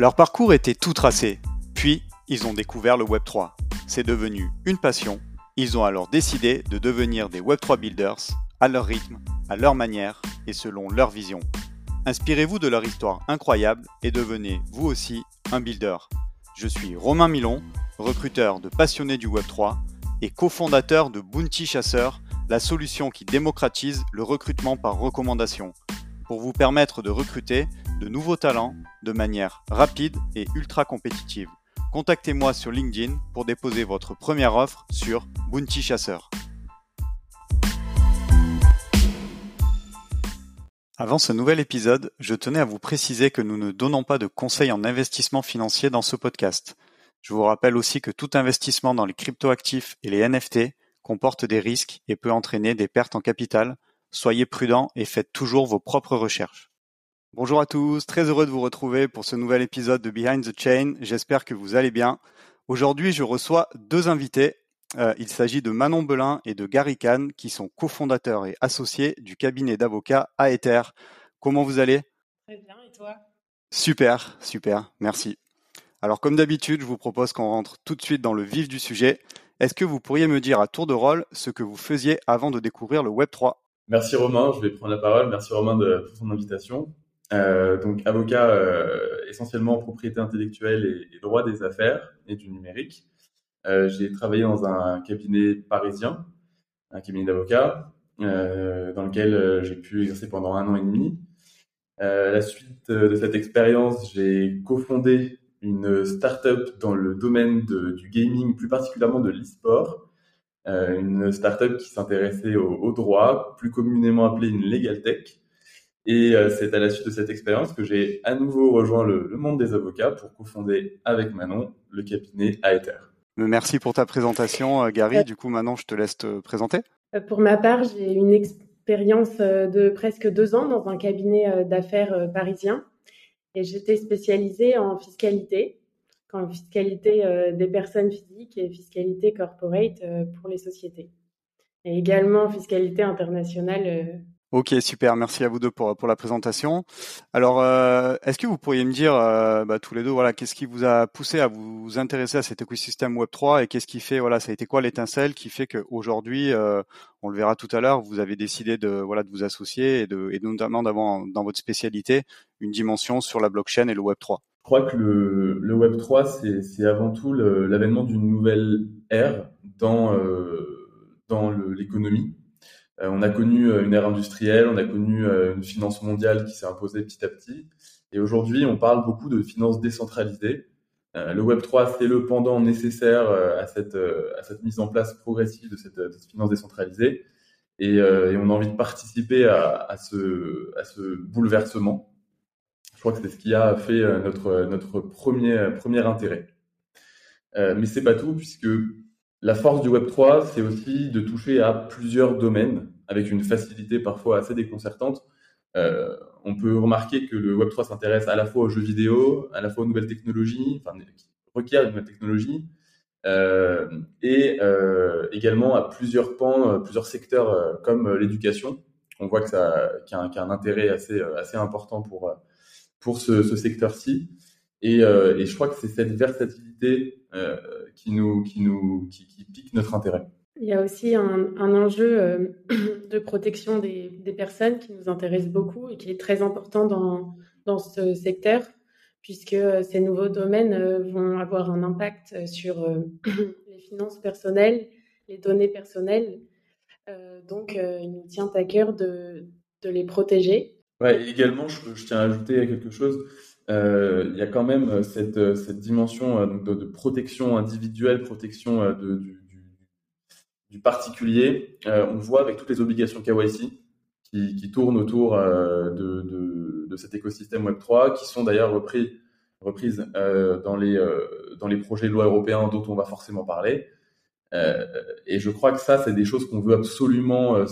Leur parcours était tout tracé, puis ils ont découvert le Web3. C'est devenu une passion. Ils ont alors décidé de devenir des Web3 builders à leur rythme, à leur manière et selon leur vision. Inspirez-vous de leur histoire incroyable et devenez vous aussi un builder. Je suis Romain Milon, recruteur de passionnés du Web3 et cofondateur de Bounty Chasseur, la solution qui démocratise le recrutement par recommandation pour vous permettre de recruter de nouveaux talents de manière rapide et ultra compétitive. Contactez-moi sur LinkedIn pour déposer votre première offre sur Bounty Chasseur. Avant ce nouvel épisode, je tenais à vous préciser que nous ne donnons pas de conseils en investissement financier dans ce podcast. Je vous rappelle aussi que tout investissement dans les cryptoactifs et les NFT comporte des risques et peut entraîner des pertes en capital. Soyez prudents et faites toujours vos propres recherches. Bonjour à tous, très heureux de vous retrouver pour ce nouvel épisode de Behind the Chain. J'espère que vous allez bien. Aujourd'hui, je reçois deux invités. Euh, il s'agit de Manon Belin et de Gary Kahn, qui sont cofondateurs et associés du cabinet d'avocats Aether. Comment vous allez? Très bien, et toi? Super, super, merci. Alors comme d'habitude, je vous propose qu'on rentre tout de suite dans le vif du sujet. Est-ce que vous pourriez me dire à tour de rôle ce que vous faisiez avant de découvrir le Web 3 Merci Romain, je vais prendre la parole. Merci Romain de, pour son invitation. Euh, donc avocat euh, essentiellement en propriété intellectuelle et, droit des affaires et du numérique. Euh, j'ai travaillé dans un cabinet parisien, un cabinet d'avocats, euh, dans lequel euh, j'ai pu exercer pendant un an et demi. à la suite de cette expérience, j'ai cofondé une start-up dans le domaine du gaming, plus particulièrement de l'e-sport. Euh, une start-up qui s'intéressait au, au, droit, plus communément appelée une legal tech. Et euh, c'est à la suite de cette expérience que j'ai à nouveau rejoint le, le, monde des avocats pour cofonder avec Manon le cabinet Aether. Merci pour ta présentation, euh, Gary. Du coup, Manon, je te laisse te présenter. Euh, pour ma part, j'ai une expérience de presque deux ans dans un cabinet d'affaires parisien et j'étais spécialisée en fiscalité, en fiscalité des personnes physiques et fiscalité corporate pour les sociétés. Et également en fiscalité internationale Ok, super. Merci à vous deux pour, pour la présentation. Alors, euh, est-ce que vous pourriez me dire, euh, bah, tous les deux, voilà, qu'est-ce qui vous a poussé à vous intéresser à cet écosystème Web3 et qu'est-ce qui fait, voilà, ça a été quoi l'étincelle qui fait qu'aujourd'hui, euh, on le verra tout à l'heure, vous avez décidé de, voilà, de vous associer et, de, et notamment d'avoir dans votre spécialité une dimension sur la blockchain et le Web3 Je crois que le, le Web3, c'est avant tout l'avènement d'une nouvelle ère dans, dans l'économie on a connu euh, une ère industrielle, on a connu euh, une finance mondiale qui s'est imposée petit à petit. Et aujourd'hui, on parle beaucoup de finance décentralisée. le Web 3, c'est le pendant nécessaire à cette, à cette mise en place progressive de cette, finance décentralisée. Et, et, on a envie de participer à, à, ce, à ce bouleversement. Je crois que c'est ce qui a fait notre, notre premier, premier intérêt. Euh, mais c'est pas tout, puisque la force du Web3, c'est aussi de toucher à plusieurs domaines avec une facilité parfois assez déconcertante. Euh, on peut remarquer que le Web3 s'intéresse à la fois aux jeux vidéo, à la fois aux nouvelles technologies, enfin, qui requiert de nouvelles technologies, euh, et euh, également à plusieurs pans, euh, plusieurs secteurs euh, comme l'éducation. On voit que ça, qu'il y, a un, intérêt assez, assez important pour, pour ce, ce secteur-ci. Et, et, je crois que c'est cette versatilité qui nous, qui nous, qui, qui, pique notre intérêt. Il y a aussi un, un enjeu euh, de protection des, des, personnes qui nous intéresse beaucoup et qui est très important dans, dans ce secteur, puisque euh, ces nouveaux domaines euh, vont avoir un impact sur les finances personnelles, les données personnelles. donc, il nous tient à cœur de, de les protéger. Ouais, également, je, je, tiens à ajouter quelque chose. Euh, il y a quand même cette, cette dimension de, protection individuelle, protection du, particulier, euh, on voit avec toutes les obligations KYC qui, qui tournent autour euh, de, cet écosystème Web3, qui sont d'ailleurs repris, reprises euh, dans, les, euh, projets de loi européens dont on va forcément parler. Euh, et je crois que ça, c'est des choses qu'on veut absolument euh,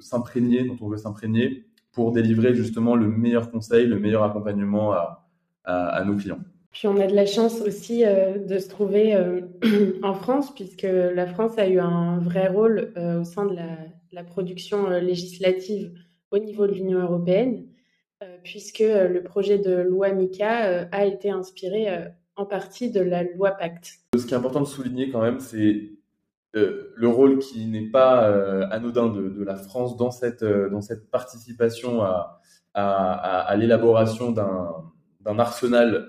s'imprégner, dont on veut s'imprégner pour délivrer justement le meilleur conseil, le meilleur accompagnement à, à, à nos clients. Puis on a de la chance aussi euh, de se trouver euh, en France, puisque la France a eu un vrai rôle euh, au sein de la, la production législative au niveau de l'Union européenne. puisque le projet de loi MICA a été inspiré en partie de la loi Pacte. Ce qui est important de souligner quand même, c'est le rôle qui n'est pas anodin de, la France dans cette, dans cette participation à, à, à l'élaboration d'un arsenal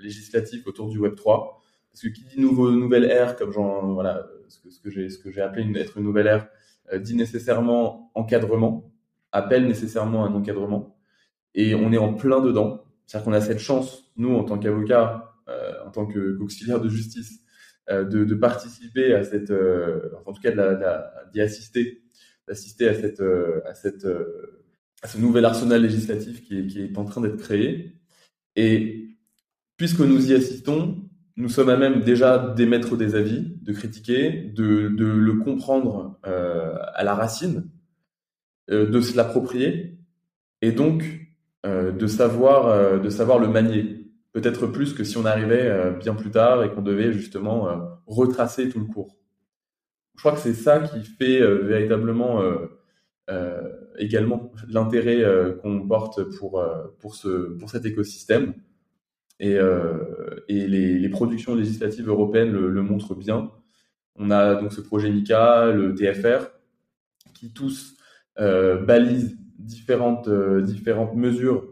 législatif autour du Web 3 parce que qui dit nouvelle ère, comme voilà, ce que, ce que j'ai, ce que j'ai appelé être une nouvelle ère, euh, dit nécessairement encadrement, appelle nécessairement un encadrement. Et on est en plein dedans. C'est-à-dire qu'on a cette chance, nous, en tant qu'avocats, euh, en tant qu'auxiliaire de justice, euh, de, participer à cette, euh, en tout cas d'y assister, d'assister à cette, euh, à cette, à ce nouvel arsenal législatif qui est, qui est en train d'être créé. Et puisque nous y assistons, nous sommes à même déjà d'émettre des avis, de critiquer, de, de le comprendre euh, à la racine, euh, de se l'approprier, et donc euh, de savoir de savoir le manier. Peut-être plus que si on arrivait bien plus tard et qu'on devait justement retracer tout le cours. Je crois que c'est ça qui fait véritablement également l'intérêt qu'on porte pour pour ce pour cet écosystème et, euh, et les, productions législatives européennes le, montrent bien. On a donc ce projet MICA, le TFR, qui tous euh, balisent différentes, euh, différentes mesures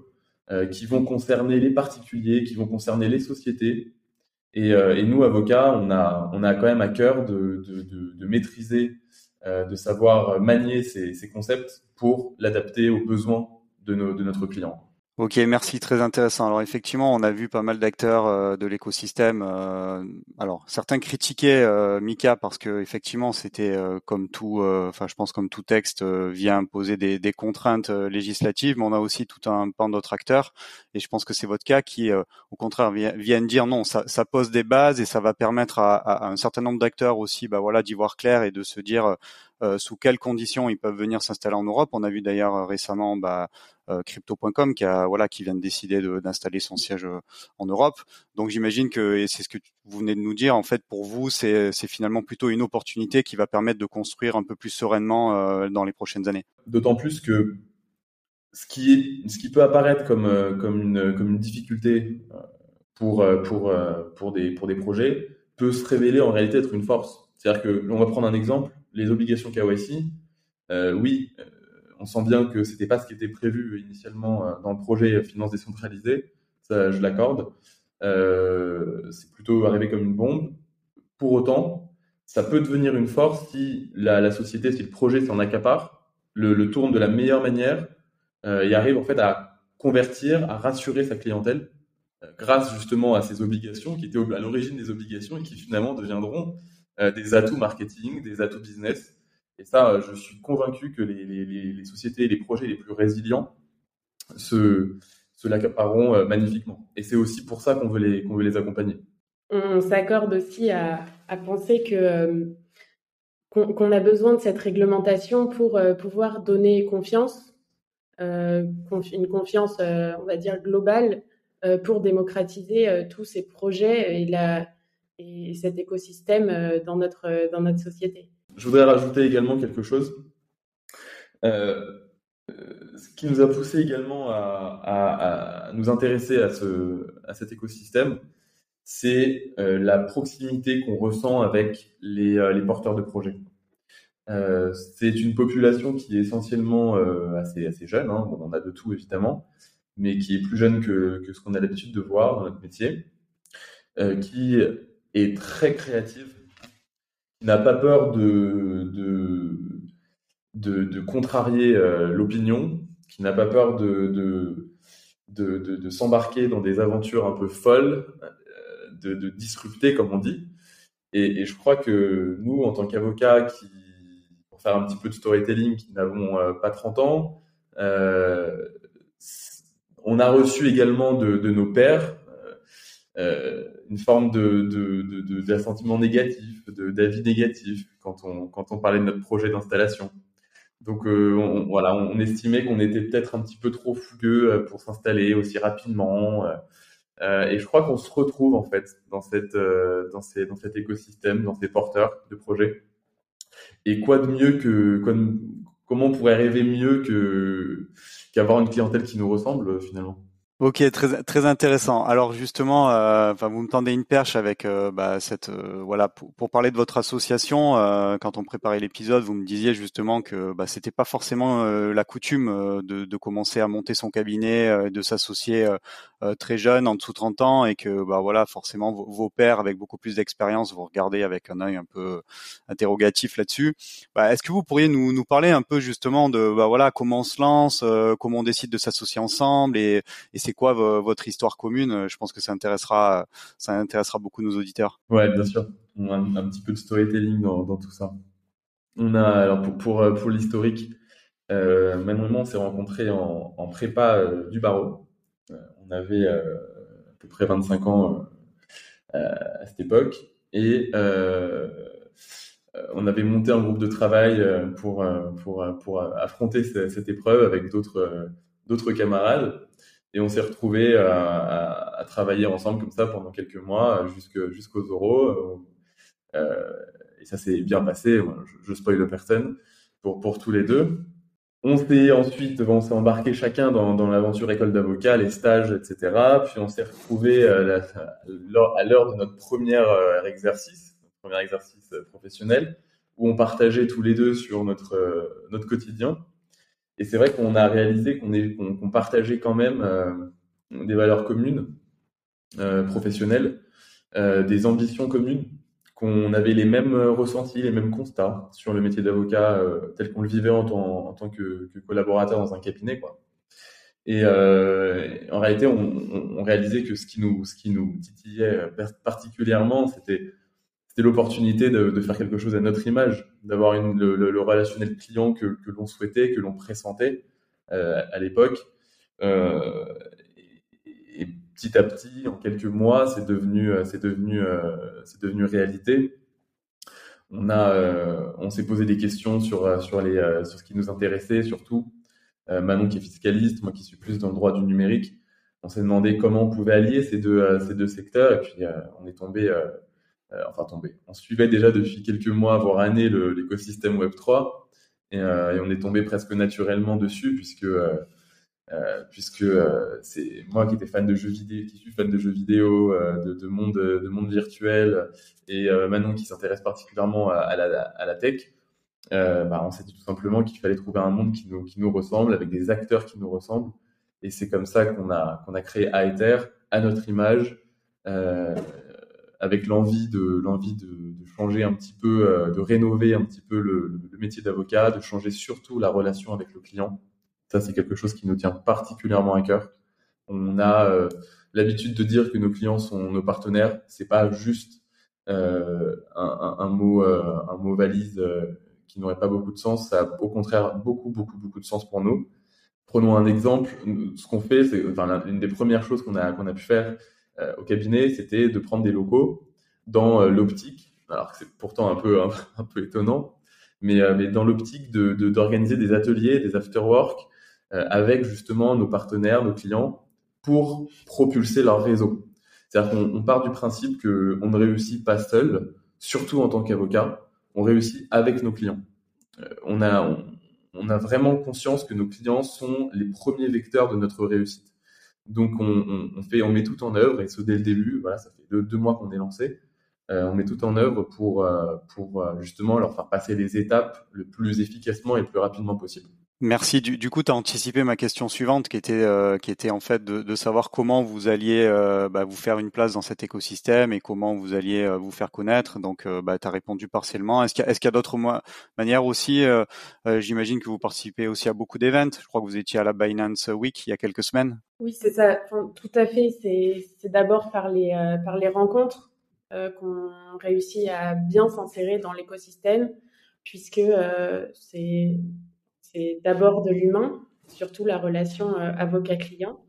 euh, qui vont concerner les particuliers, qui vont concerner les sociétés. Et, euh, et nous, avocats, on a, on a quand même à cœur de, de, de, maîtriser, euh, de savoir manier ces, concepts pour l'adapter aux besoins de notre client. Ok, merci, très intéressant. Alors effectivement, on a vu pas mal d'acteurs euh, de l'écosystème. Euh, alors certains critiquaient euh, Mika parce que effectivement c'était euh, comme tout, euh, enfin je pense comme tout texte vient imposer des, des contraintes législatives, mais on a aussi tout un pan d'autres acteurs. Et je pense que c'est votre cas qui, au contraire, viennent dire non, ça, ça, pose des bases et ça va permettre à, à un certain nombre d'acteurs aussi, bah voilà, d'y voir clair et de se dire euh, sous quelles conditions ils peuvent venir s'installer en Europe. On a vu d'ailleurs euh, récemment bah, euh, crypto.com qui a voilà qui vient de décider d'installer son siège en Europe. Donc j'imagine que et c'est ce que vous venez de nous dire en fait pour vous c'est finalement plutôt une opportunité qui va permettre de construire un peu plus sereinement dans les prochaines années. D'autant plus que ce qui est, ce qui peut apparaître comme comme une comme une difficulté pour pour pour des pour des projets peut se révéler en réalité être une force. C'est-à-dire que on va prendre un exemple les obligations KYC, euh, oui, euh, on sent bien que c'était pas ce qui était prévu initialement euh, dans le projet finance décentralisée, je l'accorde. C'est plutôt arrivé comme une bombe. Pour autant, ça peut devenir une force si la, société, si le projet s'en accapare, le, tourne de la meilleure manière euh, et arrive en fait à convertir, à rassurer sa clientèle grâce justement à ces obligations qui étaient à l'origine des obligations et qui finalement deviendront des atouts marketing, des atouts business. Et ça, euh, je suis convaincu que les, sociétés, les projets les plus résilients se, se l'accapareront euh, magnifiquement. Et c'est aussi pour ça qu'on veut les, veut les accompagner. On s'accorde aussi à, penser que qu'on a besoin de cette réglementation pour pouvoir donner confiance, euh, une confiance, euh, on va dire, globale euh, pour démocratiser tous ces projets et la, et cet écosystème euh, dans notre, euh, dans notre société. Je voudrais rajouter également quelque chose. Euh, ce qui nous a poussé également à, nous intéresser à, ce, à cet écosystème, c'est la proximité qu'on ressent avec les, les, porteurs de projets. C'est une population qui est essentiellement assez, assez jeune, hein. bon, on a de tout évidemment, mais qui est plus jeune que, que ce qu'on a l'habitude de voir dans notre métier, qui est très créative, qui n'a pas peur de, de, contrarier euh, l'opinion, qui n'a pas peur de, de, s'embarquer dans des aventures un peu folles, euh, de, disrupter, comme on dit. Et, et je crois que nous, en tant qu'avocats, qui, pour faire un petit peu de storytelling, qui n'avons euh, pas 30 ans, on a reçu également de, nos pères une forme de, de, de, de, négatif, d'avis négatif quand on, quand on parlait de notre projet d'installation. Donc euh, on, voilà, on estimait qu'on était peut-être un petit peu trop fougueux euh, pour s'installer aussi rapidement. Euh, et je crois qu'on se retrouve en fait dans cette dans ces dans cet écosystème, dans ces porteurs de projets. Et quoi de mieux que quoi comment on pourrait rêver mieux que qu'avoir une clientèle qui nous ressemble finalement? Ok, très très intéressant. Alors justement, euh, enfin vous me tendez une perche avec euh, bah, cette euh, voilà pour, pour, parler de votre association. Euh, quand on préparait l'épisode, vous me disiez justement que bah, c'était pas forcément la coutume de, de, commencer à monter son cabinet, de s'associer très jeune, en dessous de 30 ans, et que bah voilà forcément vos, vos pères avec beaucoup plus d'expérience vous regardez avec un œil un peu interrogatif là-dessus. Bah, Est-ce que vous pourriez nous, nous parler un peu justement de bah, voilà comment on se lance, comment on décide de s'associer ensemble et, et c'est quoi votre histoire commune? Je pense que ça intéressera, ça intéressera beaucoup nos auditeurs. Ouais, bien sûr. Un, petit peu de storytelling dans, tout ça. On a alors pour pour, euh, pour l'historique, euh, Manon on s'est rencontrés en, prépa euh, du barreau. Euh, on avait à peu près 25 ans à cette époque et on avait monté un groupe de travail pour pour pour affronter cette, cette épreuve avec d'autres d'autres camarades. Et on s'est retrouvés euh, à, travailler ensemble comme ça pendant quelques mois jusqu'aux oraux. Euh, et ça s'est bien passé. Je, je spoil personne pour, tous les deux. On s'est ensuite, on s'est embarqué chacun dans, l'aventure école d'avocat, les stages, etc. Puis on s'est retrouvé euh, à l'heure de notre premier euh, exercice, notre premier exercice professionnel, où on partageait tous les deux sur notre quotidien. Et c'est vrai qu'on a réalisé qu'on partageait quand même euh, des valeurs communes euh, professionnelles, euh, des ambitions communes, qu'on avait les mêmes ressentis, les mêmes constats sur le métier d'avocat tel qu'on le vivait en, tant que, collaborateur dans un cabinet. Et en réalité, on, réalisait que ce qui nous titillait particulièrement, c'était c'était l'opportunité de, faire quelque chose à notre image, d'avoir le, relationnel client que, l'on souhaitait, que l'on pressentait euh, à l'époque. Euh, et, et, petit à petit, en quelques mois, c'est devenu, euh, réalité. On s'est posé des questions sur ce qui nous intéressait, surtout. Manon qui est fiscaliste, moi qui suis plus dans le droit du numérique. On s'est demandé comment on pouvait allier ces deux secteurs, et puis on est tombé enfin tombé. On suivait déjà depuis quelques mois, voire années, l'écosystème Web3 et, euh, et, on est tombé presque naturellement dessus puisque euh, puisque c'est moi qui étais fan de jeux vidéo, qui suis fan de jeux vidéo, de, de, monde, de monde virtuel, et Manon qui s'intéresse particulièrement à, à, la, à, la, tech. Bah, on s'est dit tout simplement qu'il fallait trouver un monde qui nous, qui nous ressemble, avec des acteurs qui nous ressemblent, et c'est comme ça qu'on a qu'on a créé Aether à notre image. Avec l'envie de changer un petit peu, euh, de rénover un petit peu le, métier d'avocat, de changer surtout la relation avec le client. Ça, c'est quelque chose qui nous tient particulièrement à cœur. On a euh, l'habitude de dire que nos clients sont nos partenaires. C'est pas juste euh, un, mot, valise qui n'aurait pas beaucoup de sens. Ça a au contraire beaucoup, beaucoup, beaucoup de sens pour nous. Prenons un exemple. Ce qu'on fait, c'est enfin, une des premières choses qu'on a pu faire, au cabinet, c'était de prendre des locaux dans euh, l'optique, alors c'est pourtant un peu, un, peu étonnant, mais, euh, mais dans l'optique de, d'organiser des ateliers, des after-work avec justement nos partenaires, nos clients, pour propulser leur réseau. C'est-à-dire qu'on on part du principe qu'on ne réussit pas seul, surtout en tant qu'avocat, on réussit avec nos clients. on, a, on, a vraiment conscience que nos clients sont les premiers vecteurs de notre réussite. Donc on, fait, on met tout en œuvre et ce dès le début, voilà, ça fait deux, deux mois qu'on est lancé. Euh, on met tout en œuvre pour, euh, pour euh, justement leur faire passer les étapes le plus efficacement et le plus rapidement possible. Merci. Du, coup, tu as anticipé ma question suivante, qui était, euh, qui était en fait de, savoir comment vous alliez euh, bah, vous faire une place dans cet écosystème et comment vous alliez euh, vous faire connaître. Donc, bah, tu as répondu partiellement. Est-ce qu'il y a, d'autres manières aussi J'imagine que vous participez aussi à beaucoup d'événements. Je crois que vous étiez à la Binance Week il y a quelques semaines. Oui, c'est ça. Tout à fait. C'est, c'est d'abord par les, par les rencontres qu'on réussit à bien s'insérer dans l'écosystème, puisque c'est c'est d'abord de l'humain, surtout la relation euh, avocat-client.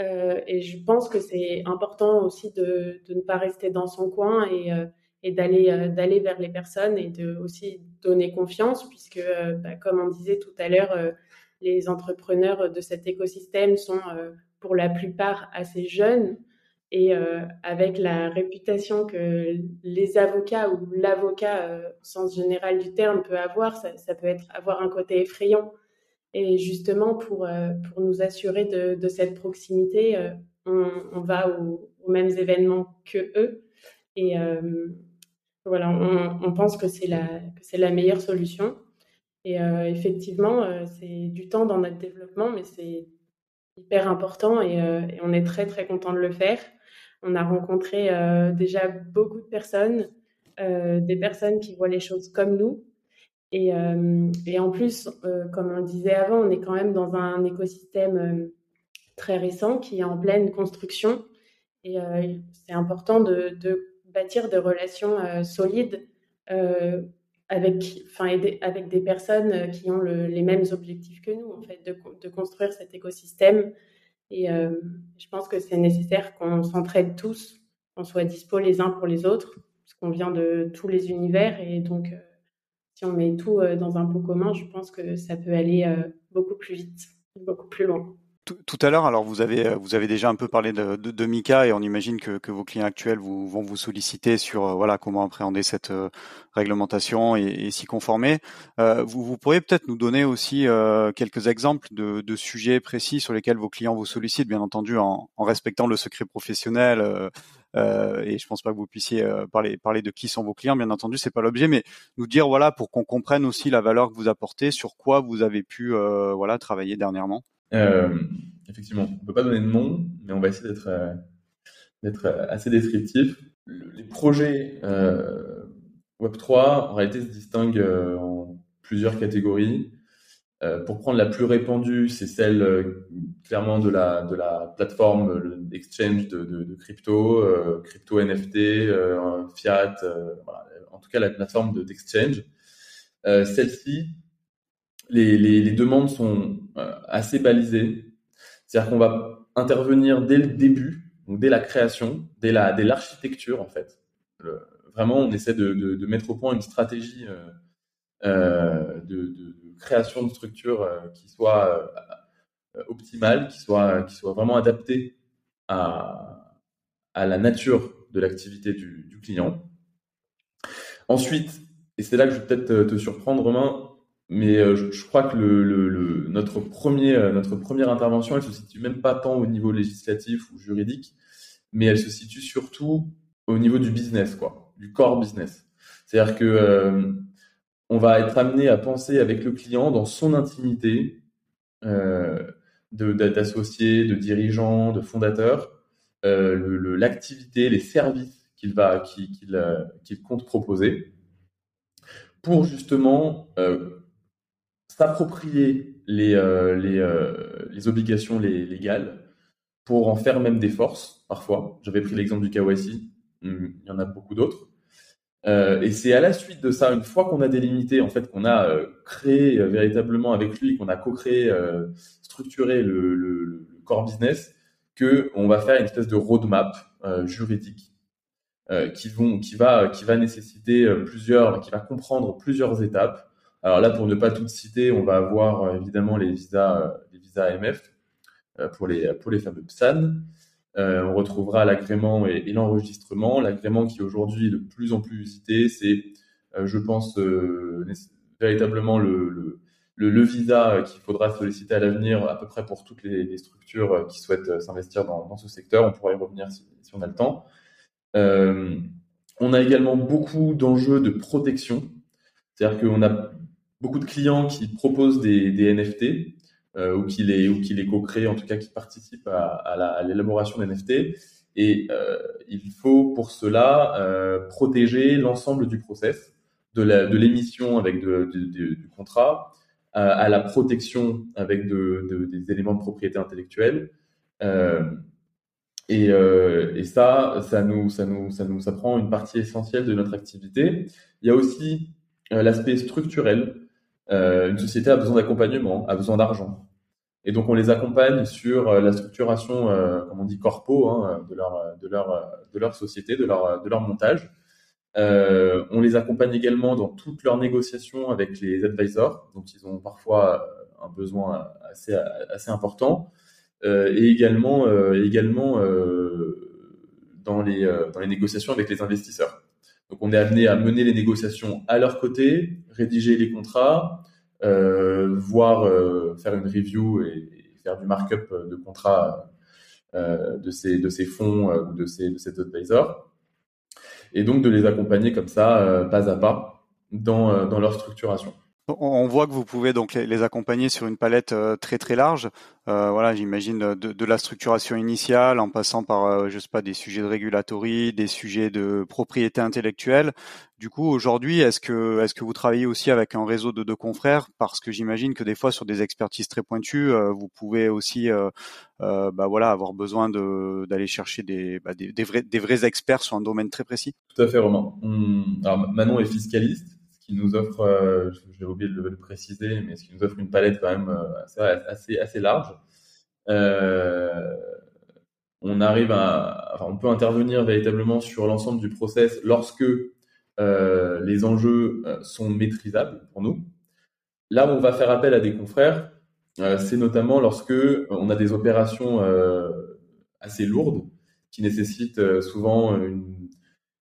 Euh, et je pense que c'est important aussi de, ne pas rester dans son coin et, euh, d'aller vers les personnes et de aussi donner confiance, puisque, bah, comme on disait tout à l'heure, les entrepreneurs de cet écosystème sont pour la plupart assez jeunes Et avec la réputation que les avocats ou l'avocat au sens général du terme peut avoir, ça, peut être avoir un côté effrayant. Et justement, pour, pour nous assurer de, cette proximité, on, va aux, mêmes événements que eux. Et voilà, on, pense que c'est la, la meilleure solution. Et euh, effectivement, euh, c'est du temps dans notre développement, mais c'est hyper important euh, et, on est très très content de le faire. On a rencontré déjà beaucoup de personnes, des personnes qui voient les choses comme nous. Et, et en plus, comme on le disait avant, on est quand même dans un écosystème très récent qui est en pleine construction. Et c'est important de, bâtir des relations solides avec, enfin, avec des personnes euh, qui ont les mêmes objectifs que nous, en fait, de construire cet écosystème. Et euh, je pense que c'est nécessaire qu'on s'entraide tous, qu'on soit dispo les uns pour les autres, parce qu'on vient de tous les univers. Et donc, euh, si on met tout dans un pot commun, je pense que ça peut aller beaucoup plus vite, beaucoup plus loin. Tout, à l'heure, alors vous avez euh, vous avez déjà un peu parlé de, de, de Mika et on imagine que, que, vos clients actuels vous, vont vous solliciter sur euh, voilà comment appréhender cette euh, réglementation et, et s'y conformer. Euh, vous, vous pourriez peut-être nous donner aussi quelques exemples de, de, sujets précis sur lesquels vos clients vous sollicitent, bien entendu en, en respectant le secret professionnel. et je pense pas que vous puissiez parler parler de qui sont vos clients, bien entendu, c'est pas l'objet, mais nous dire voilà pour qu'on comprenne aussi la valeur que vous apportez, sur quoi vous avez pu voilà travailler dernièrement. Effectivement, on ne peut pas donner de nom, mais on va essayer d'être euh, d'être assez descriptif. Les projets euh, Web3, en réalité, se distinguent en plusieurs catégories. pour prendre la plus répandue, c'est celle clairement de la, plateforme exchange de, crypto, crypto NFT, fiat, en tout cas la plateforme d'exchange. Celle-ci, les, demandes sont euh, assez balisées. C'est-à-dire qu'on va intervenir dès le début, dès la création, dès la dès l'architecture en fait. Vraiment, on essaie de, mettre au point une stratégie euh, euh, de, création de structure euh, qui soit optimale, qui soit vraiment adaptée à la nature de l'activité du client. Ensuite, et c'est là que je vais peut-être te surprendre, Romain, mais euh, je, crois que euh, notre première intervention, elle se situe même pas tant au niveau législatif ou juridique, mais elle se situe surtout au niveau du business, quoi, du core business. C'est-à-dire que euh, on va être amené à penser avec le client dans son intimité euh, d'associés, de, de, dirigeants, de fondateurs, euh, l'activité, les services qu'il va, compte proposer, pour justement s'approprier les, euh, euh, les, obligations les, légales pour en faire même des forces, parfois. J'avais pris l'exemple du KYC, hmm, il y en a beaucoup d'autres. Euh, et c'est à la suite de ça, une fois qu'on a délimité, en fait, qu'on a créé véritablement avec lui, qu'on a co-créé, structuré le, le, le, core business, que on va faire une espèce de roadmap juridique qui, vont, qui, va, qui va nécessiter plusieurs, qui va comprendre plusieurs étapes alors là, pour ne pas tout citer, on va avoir euh, évidemment les visas, euh, les visas AMF euh, pour les, pour les fameux PSAN. on retrouvera l'agrément et, l'enregistrement. L'agrément qui aujourd'hui est de plus en plus usité, c'est, je pense, véritablement le, le, visa qu'il faudra solliciter à l'avenir, à peu près pour toutes les, structures qui souhaitent s'investir dans, ce secteur. On pourra y revenir si, on a le temps. On a également beaucoup d'enjeux de protection. C'est-à-dire qu'on a beaucoup de clients qui proposent des, NFT euh, ou qui les co-créent, en tout cas qui participent à, l'élaboration des NFT. Et euh, il faut pour cela euh, protéger l'ensemble du process, de l'émission avec du contrat, à la protection avec de, des éléments de propriété intellectuelle. Et, ça, ça nous, ça nous, ça nous, ça prend une partie essentielle de notre activité. Il y a aussi l'aspect structurel. Euh, une société a besoin d'accompagnement, a besoin d'argent. Et donc on les accompagne sur euh, la structuration, euh, comme on dit, corpo hein, de leur société, de leur montage. Euh, on les accompagne également dans toutes leurs négociations avec les advisors, donc ils ont parfois un besoin assez important, et également dans les négociations avec les investisseurs. Donc on est amené à mener les négociations à leur côté, rédiger les contrats, euh, voire faire une review et, faire du markup de contrats de ces de ces fonds ou de ces de et donc de les accompagner comme ça pas à pas dans leur structuration. On voit que vous pouvez donc les accompagner sur une palette euh, très très large. Euh, voilà, j'imagine de, de, la structuration initiale, en passant par, euh, je sais pas, des sujets de régulatorie, des sujets de propriété intellectuelle. Du coup, aujourd'hui, est-ce que est-ce que vous travaillez aussi avec un réseau de deux confrères? Parce que j'imagine que des fois, sur des expertises très pointues, vous pouvez aussi, bah voilà, avoir besoin de d'aller chercher des, bah, des, vrais experts sur un domaine très précis. Tout à fait, Romain. Alors, Manon est fiscaliste qui nous offre, euh, j'ai oublié de le, préciser, mais ce qui nous offre une palette quand même euh, assez, assez, large. Euh, on arrive à, on peut intervenir véritablement sur l'ensemble du process lorsque les enjeux sont maîtrisables pour nous. Là où on va faire appel à des confrères, c'est notamment lorsque on a des opérations assez lourdes qui nécessitent souvent une,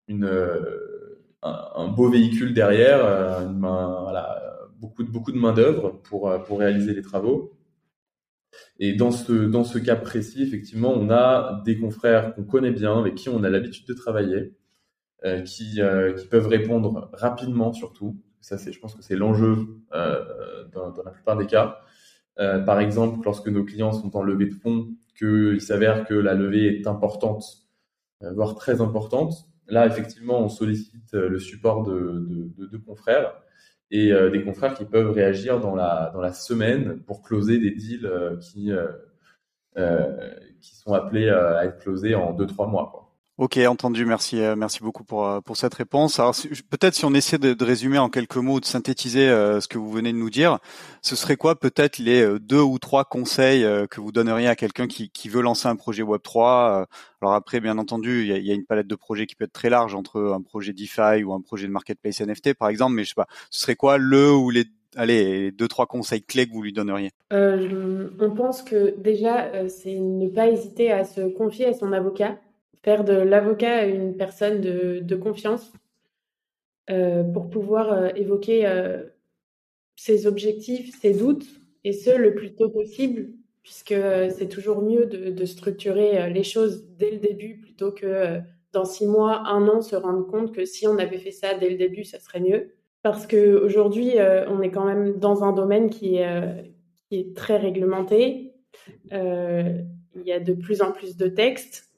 une un, beau véhicule derrière, euh, beaucoup de beaucoup de main d'œuvre pour euh, pour réaliser les travaux. Et dans ce dans ce cas précis, effectivement, on a des confrères qu'on connaît bien, avec qui on a l'habitude de travailler, euh, qui qui peuvent répondre rapidement surtout. Ça, c'est, je pense que c'est l'enjeu dans, la plupart des cas. par exemple, lorsque nos clients sont en levée de fonds, qu'il s'avère que la levée est importante, voire très importante, Là, effectivement, on sollicite euh, le support de, de, confrères et euh, des confrères qui peuvent réagir dans la, semaine pour closer des deals euh, qui, sont appelés à être closés en 2-3 mois. Ok, entendu. Merci, euh, merci beaucoup pour euh, pour cette réponse. Alors peut-être si on essaie de, de, résumer en quelques mots, de synthétiser euh, ce que vous venez de nous dire, ce serait quoi peut-être les deux ou trois conseils que vous donneriez à quelqu'un qui, qui veut lancer un projet Web 3 Alors après, bien entendu, il y a, y a, une palette de projets qui peut être très large entre un projet DeFi ou un projet de marketplace NFT, par exemple. Mais je sais pas, ce serait quoi le ou les allez, deux, trois conseils clés que vous lui donneriez? Euh, On pense que déjà, c'est ne pas hésiter à se confier à son avocat faire de l'avocat une personne de, confiance euh, pour pouvoir euh, évoquer euh, ses objectifs, ses doutes, et ce, le plus tôt possible, puisque c'est toujours mieux de, structurer les choses dès le début plutôt que dans six mois, un an, se rendre compte que si on avait fait ça dès le début, ça serait mieux. Parce qu'aujourd'hui, on est quand même dans un domaine qui est très réglementé. il y a de plus en plus de textes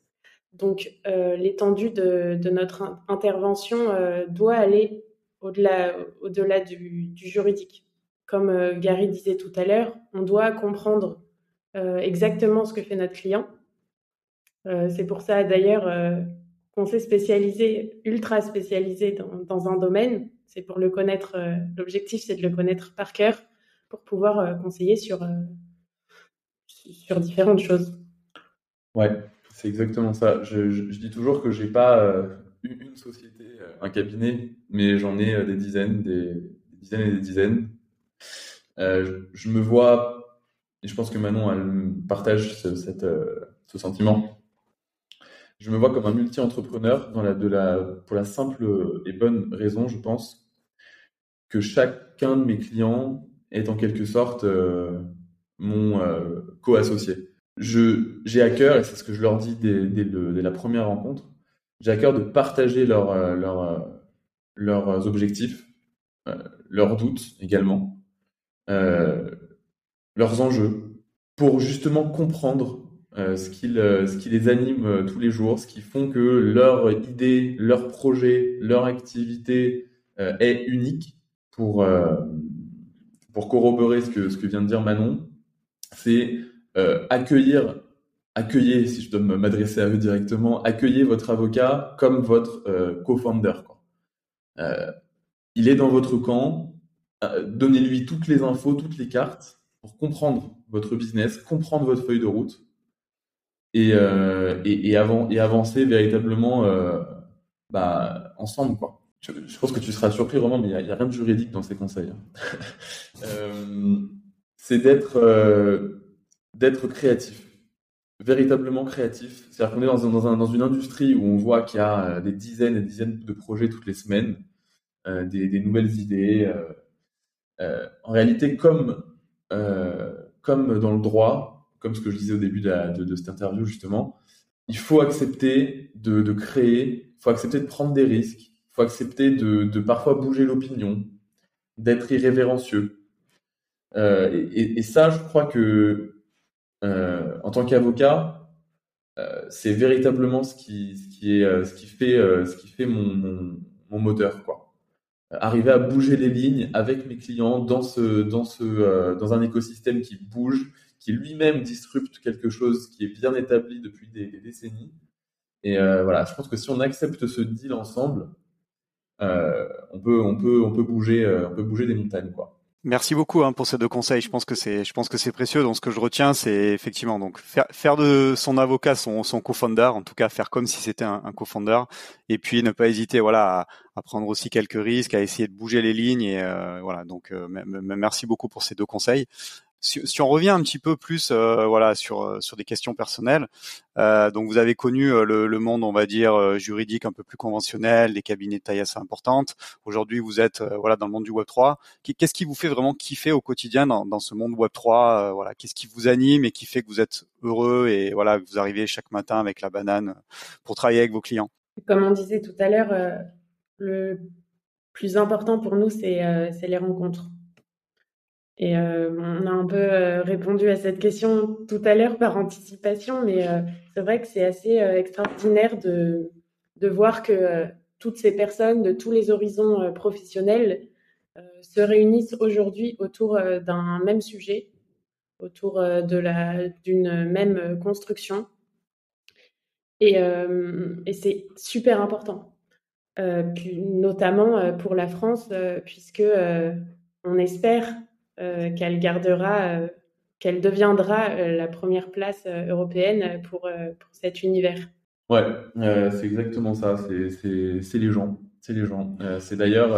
donc, euh, l'étendue de, notre intervention euh, doit aller au-delà au -delà du, juridique. Comme euh, Gary disait tout à l'heure, on doit comprendre exactement ce que fait notre client. C'est pour ça d'ailleurs qu'on s'est spécialisé, ultra spécialisé dans, un domaine. C'est pour le connaître, l'objectif c'est de le connaître par cœur pour pouvoir conseiller sur, sur différentes choses. Ouais, c'est exactement ça. Je, dis toujours que j'ai pas euh, une, société, euh, un cabinet, mais j'en ai euh, des dizaines, des, dizaines et des dizaines. je, me vois, et je pense que Manon elle partage ce, sentiment. Je me vois comme un multi-entrepreneur pour la simple et bonne raison, je pense, que chacun de mes clients est en quelque sorte mon co-associé je j'ai à cœur, et c'est ce que je leur dis dès, dès, la première rencontre, j'ai à cœur de partager leur, euh, leur, euh, leurs objectifs, euh, leurs doutes également, leurs enjeux, pour justement comprendre ce, qui, ce qui les anime tous les jours, ce qui font que leur idée, leur projet, leur activité est unique. Pour, pour corroborer ce que, ce que vient de dire Manon, c'est euh, accueillir, accueillir, si je dois m'adresser à eux directement, accueillez votre avocat comme votre euh, co-founder. Euh, il est dans votre camp, donnez-lui toutes les infos, toutes les cartes pour comprendre votre business, comprendre votre feuille de route et, et, et avancer véritablement bah, ensemble. Quoi. Je, pense que tu seras surpris vraiment, mais il n'y a, rien de juridique dans ces conseils. Hein. c'est d'être d'être créatif. véritablement créatif. C'est-à-dire qu'on est dans, une industrie où on voit qu'il y a des dizaines et dizaines de projets toutes les semaines, des, des, nouvelles idées. en réalité, comme, dans le droit, comme ce que je disais au début de, cette interview justement, il faut accepter de, créer, il faut accepter de prendre des risques, il faut accepter de, parfois bouger l'opinion, d'être irrévérencieux. Euh, et, et, ça, je crois que euh, en tant qu'avocat, euh, c'est véritablement ce qui, ce qui est, euh, ce qui fait, ce qui fait mon, mon, mon, moteur, quoi. Arriver à bouger les lignes avec mes clients dans ce, dans ce, dans un écosystème qui bouge, qui lui-même disrupte quelque chose qui est bien établi depuis des, des décennies. Et voilà, je pense que si on accepte ce deal ensemble, on peut, on peut, on peut bouger, on peut bouger des montagnes, quoi. Merci beaucoup hein, pour ces deux conseils. Je pense que c'est, je pense que c'est précieux. Donc, ce que je retiens, c'est effectivement donc faire, de son avocat son, son co-founder, en tout cas faire comme si c'était un, un co-founder, et puis ne pas hésiter, voilà, à, à, prendre aussi quelques risques, à essayer de bouger les lignes. Et euh, voilà. Donc, euh, merci beaucoup pour ces deux conseils si, on revient un petit peu plus, euh, voilà, sur euh, sur des questions personnelles. Euh, donc, vous avez connu le, le, monde, on va dire juridique un peu plus conventionnel, des cabinets de taille assez importante. Aujourd'hui, vous êtes voilà dans le monde du Web 3. Qu'est-ce qui vous fait vraiment kiffer au quotidien dans, dans ce monde Web 3 Voilà, qu'est-ce qui vous anime et qui fait que vous êtes heureux et voilà, que vous arrivez chaque matin avec la banane pour travailler avec vos clients? Comme on disait tout à l'heure, le plus important pour nous, c'est les rencontres. Et euh, on a un peu euh, répondu à cette question tout à l'heure par anticipation, mais euh, c'est vrai que c'est assez extraordinaire de, de voir que toutes ces personnes de tous les horizons professionnels se réunissent aujourd'hui autour d'un même sujet, autour d'une même construction. Et, et c'est super important, notamment pour la France, puisque on espère qu'elle gardera, euh, qu'elle deviendra euh, la première place européenne pour, pour cet univers. Ouais, c'est exactement ça. C'est les gens. C'est les gens. c'est d'ailleurs,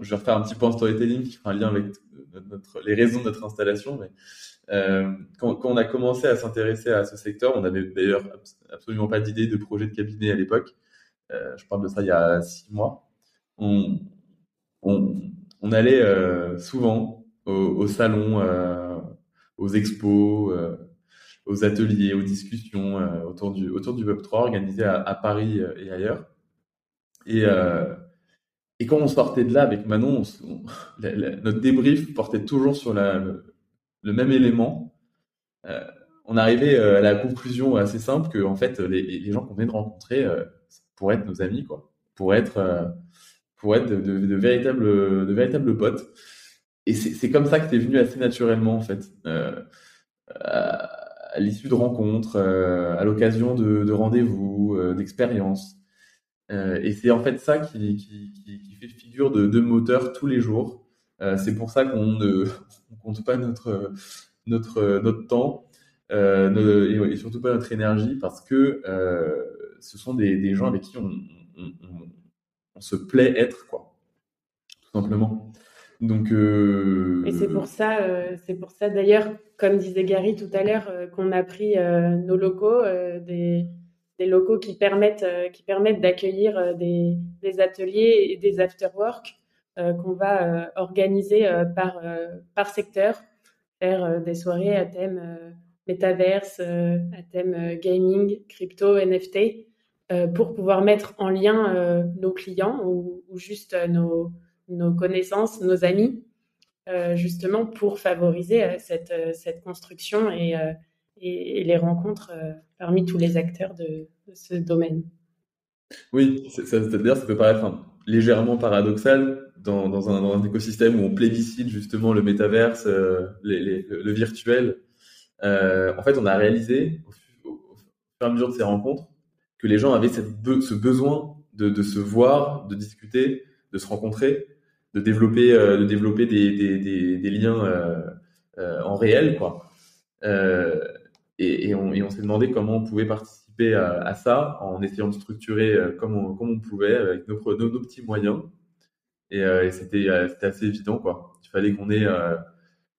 je vais refaire un petit en storytelling qui fera un lien avec les raisons de notre installation. Euh, quand, on a commencé à s'intéresser à ce secteur, on n'avait d'ailleurs absolument pas d'idée de projet de cabinet à l'époque. Euh, je parle de ça il y a six mois. On, on allait euh, souvent au, au salon, euh, aux expos, euh, aux ateliers, aux discussions autour du autour du Web 3 organisés à, Paris et ailleurs. Et quand on sortait de là avec Manon, on, notre débrief portait toujours sur le, même élément. On arrivait à la conclusion assez simple que en fait les, les gens qu'on venait de rencontrer euh, pourraient être nos amis, quoi, pour être pour être de, véritables, de véritables potes. Et c'est comme ça que c'est venu assez naturellement, en fait. Euh, à, l'issue de rencontres, euh, à l'occasion de, de rendez-vous, euh, d'expériences. Et c'est en fait ça qui, qui, fait figure de, moteur tous les jours. C'est pour ça qu'on ne compte pas notre, notre, notre temps et, surtout pas notre énergie parce que ce sont des, gens avec qui on on se plaît être, quoi. Tout simplement. Donc, euh... Et c'est pour ça, euh, c'est pour ça d'ailleurs, comme disait Gary tout à l'heure, euh, qu'on a pris nos locaux, des, locaux qui permettent, qui permettent d'accueillir des, des, ateliers et des after-work qu'on va organiser par, par secteur, faire des soirées à thème métaverse, à thème gaming, crypto, NFT. Euh, pour pouvoir mettre en lien euh, nos clients ou, juste euh, nos, nos, connaissances, nos amis, justement pour favoriser cette, cette, construction et, et, les rencontres parmi tous les acteurs de, ce domaine. Oui, c'est-à-dire ça peut paraître légèrement paradoxal dans, dans, un, écosystème où on plébiscite justement le métaverse, le virtuel. en fait, on a réalisé au fur et à mesure de ces rencontres que les gens avaient ce besoin de, de, se voir, de discuter, de se rencontrer, de développer, euh, de développer des, des, des, liens euh, euh, en réel, quoi. Euh, et, et, on, et on s'est demandé comment on pouvait participer à, à, ça en essayant de structurer comme on, comme on pouvait avec nos, nos, petits moyens. Et, et c'était assez évident, quoi. Il fallait qu'on ait,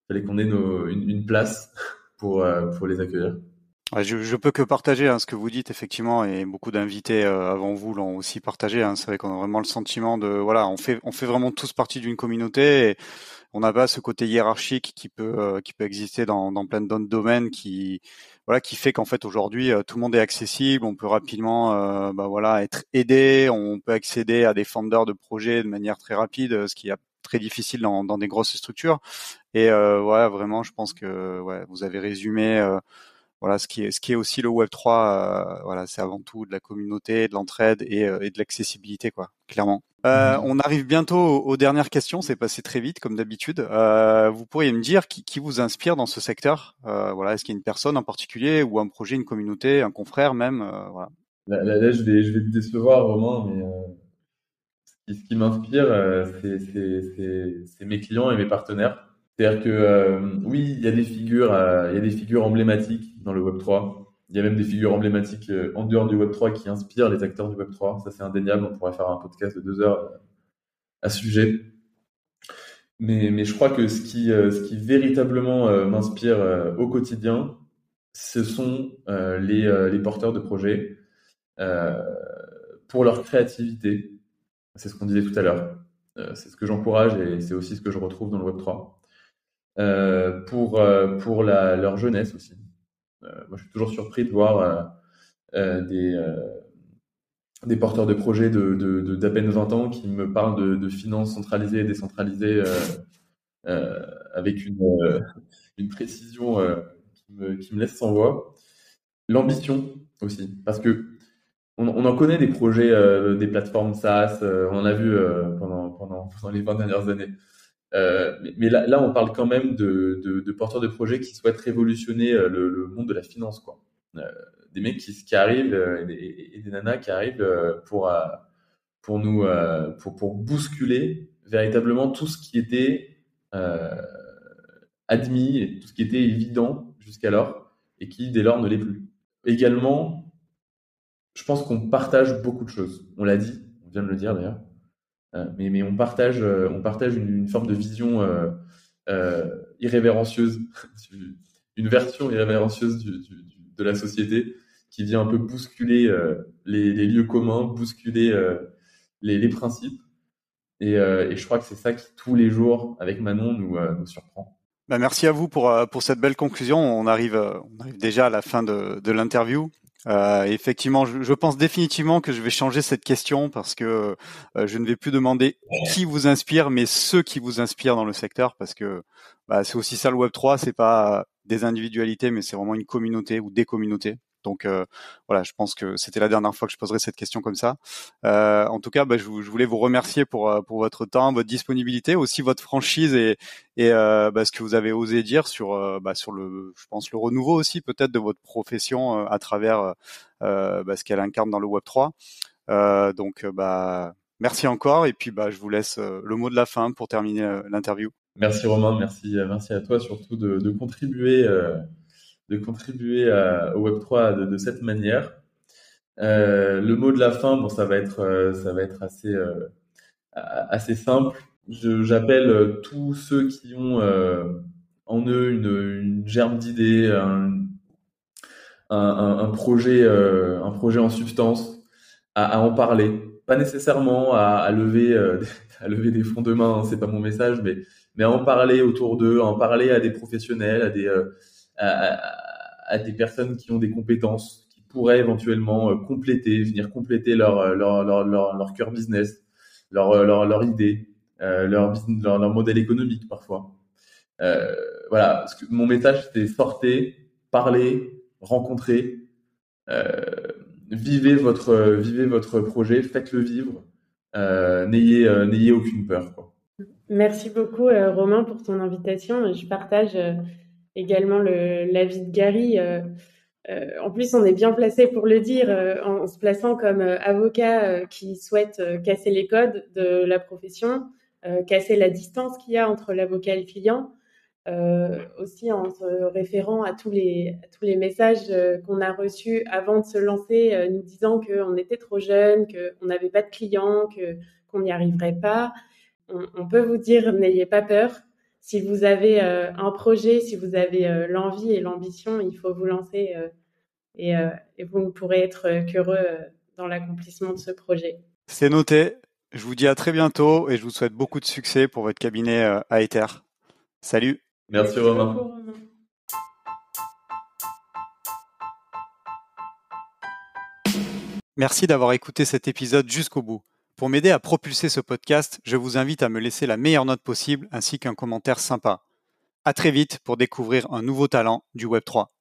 fallait qu'on ait nos, une, une, place pour, pour les accueillir. Je, je, peux que partager hein, ce que vous dites effectivement et beaucoup d'invités euh, avant vous l'ont aussi partagé. Hein. C'est vrai qu'on a vraiment le sentiment de voilà, on fait on fait vraiment tous partie d'une communauté et on n'a pas ce côté hiérarchique qui peut euh, qui peut exister dans, dans plein d'autres domaines qui voilà qui fait qu'en fait aujourd'hui euh, tout le monde est accessible, on peut rapidement bah, voilà être aidé, on peut accéder à des fondeurs de projets de manière très rapide, ce qui est très difficile dans, dans des grosses structures. Et voilà vraiment, je pense que ouais, vous avez résumé voilà ce qui est ce qui est aussi le Web 3 euh, voilà c'est avant tout de la communauté de l'entraide et, euh, et de l'accessibilité quoi clairement. Euh, mhm. on arrive bientôt aux, dernières questions c'est passé très vite comme d'habitude. Vous pourriez me dire qui, qui, vous inspire dans ce secteur? Voilà est-ce qu'il y a une personne en particulier ou un projet une communauté un confrère même voilà. Là, là, je vais je vais te décevoir Romain mais ce qui, m'inspire c'est mes clients et mes partenaires. C'est-à-dire que oui, il y a des figures, il y a des figures emblématiques dans le Web 3. Il y a même des figures emblématiques euh, en dehors du Web 3 qui inspirent les acteurs du Web 3. Ça, c'est indéniable. On pourrait faire un podcast de deux heures à ce sujet. Mais, je crois que ce qui, qui véritablement m'inspire au quotidien, ce sont les, porteurs de projets pour leur créativité. C'est ce qu'on disait tout à l'heure. c'est ce que j'encourage et c'est aussi ce que je retrouve dans le Web 3. Euh, pour, euh, pour la, leur jeunesse aussi. Euh, moi, je suis toujours surpris de voir des, des porteurs de projets de, d'à peine 20 ans qui me parlent de, finances centralisées et décentralisées avec une, précision qui, me, laisse sans voix. L'ambition aussi, parce que on, en connaît des projets, des plateformes SaaS, on en a vu pendant, pendant les 20 dernières années. Euh, mais là, on parle quand même de, porteurs de projets qui souhaitent révolutionner euh, le, monde de la finance, quoi. Euh, des mecs qui, arrivent et des, et, des, nanas qui arrivent pour pour nous pour, pour bousculer véritablement tout ce qui était admis et tout ce qui était évident jusqu'alors et qui dès lors ne l'est plus. Également, je pense qu'on partage beaucoup de choses. On l'a dit, on vient de le dire d'ailleurs. Euh, mais, on partage, euh, une, forme de vision euh, irrévérencieuse, une version irrévérencieuse de la société qui vient un peu bousculer les, lieux communs, bousculer les, principes. Et, je crois que c'est ça qui, tous les jours, avec Manon, nous, surprend. Bah merci à vous pour, cette belle conclusion. On arrive, déjà à la fin de l'interview. Euh, effectivement, je, pense définitivement que je vais changer cette question parce que euh, je ne vais plus demander qui vous inspire, mais ceux qui vous inspirent dans le secteur, parce que bah, c'est aussi ça le Web 3, c'est pas des individualités, mais c'est vraiment une communauté ou des communautés. Donc euh, voilà, je pense que c'était la dernière fois que je poserai cette question comme ça. Euh, en tout cas, bah, je, voulais vous remercier pour, euh, pour votre temps, votre disponibilité, aussi votre franchise et, et bah, ce que vous avez osé dire sur, bah, sur le, je pense le renouveau aussi peut-être de votre profession à travers ce qu'elle incarne dans le Web 3. donc merci encore et puis je vous laisse le mot de la fin pour terminer l'interview. Merci Romain, merci merci à toi surtout de contribuer de contribuer au Web 3 de, cette manière. Euh, le mot de la fin, bon, ça va être, euh, ça va être assez, euh, assez simple. J'appelle tous ceux qui ont en eux une, germe d'idées, un, un, projet, un projet en substance, à, en parler. Pas nécessairement à, à lever, à lever des fonds de main, hein, c'est pas mon message, mais, mais à en parler autour d'eux, à en parler à des professionnels, à des, à, des personnes qui ont des compétences, qui pourraient éventuellement euh, compléter, venir compléter leur, euh, leur, leur, leur, leur cœur business, leur, euh, leur, leur idée, leur, leur, modèle économique parfois. Voilà, mon message c'était sortez, parlez, rencontrez, vivez votre vivez votre projet, faites-le vivre, n'ayez n'ayez aucune peur. Merci beaucoup Romain pour ton invitation. Je partage également l'avis de Gary. Euh, euh, en plus, on est bien placé pour le dire euh, en, se plaçant comme avocat qui souhaite casser les codes de la profession, casser la distance qu'il y a entre l'avocat et le client. Aussi en se référant à tous les, tous les messages qu'on a reçus avant de se lancer, nous disant qu'on était trop jeune, qu'on n'avait pas de clients, qu'on n'y arriverait pas. On, peut vous dire, n'ayez pas peur si vous avez euh, un projet, si vous avez euh, l'envie et l'ambition, il faut vous lancer euh, et, et vous ne pourrez être qu'heureux dans l'accomplissement de ce projet. C'est noté. Je vous dis à très bientôt et je vous souhaite beaucoup de succès pour votre cabinet à Ether. Salut. Merci, Romain. Merci d'avoir écouté cet épisode jusqu'au bout. Pour m'aider à propulser ce podcast, je vous invite à me laisser la meilleure note possible ainsi qu'un commentaire sympa. À très vite pour découvrir un nouveau talent du Web3.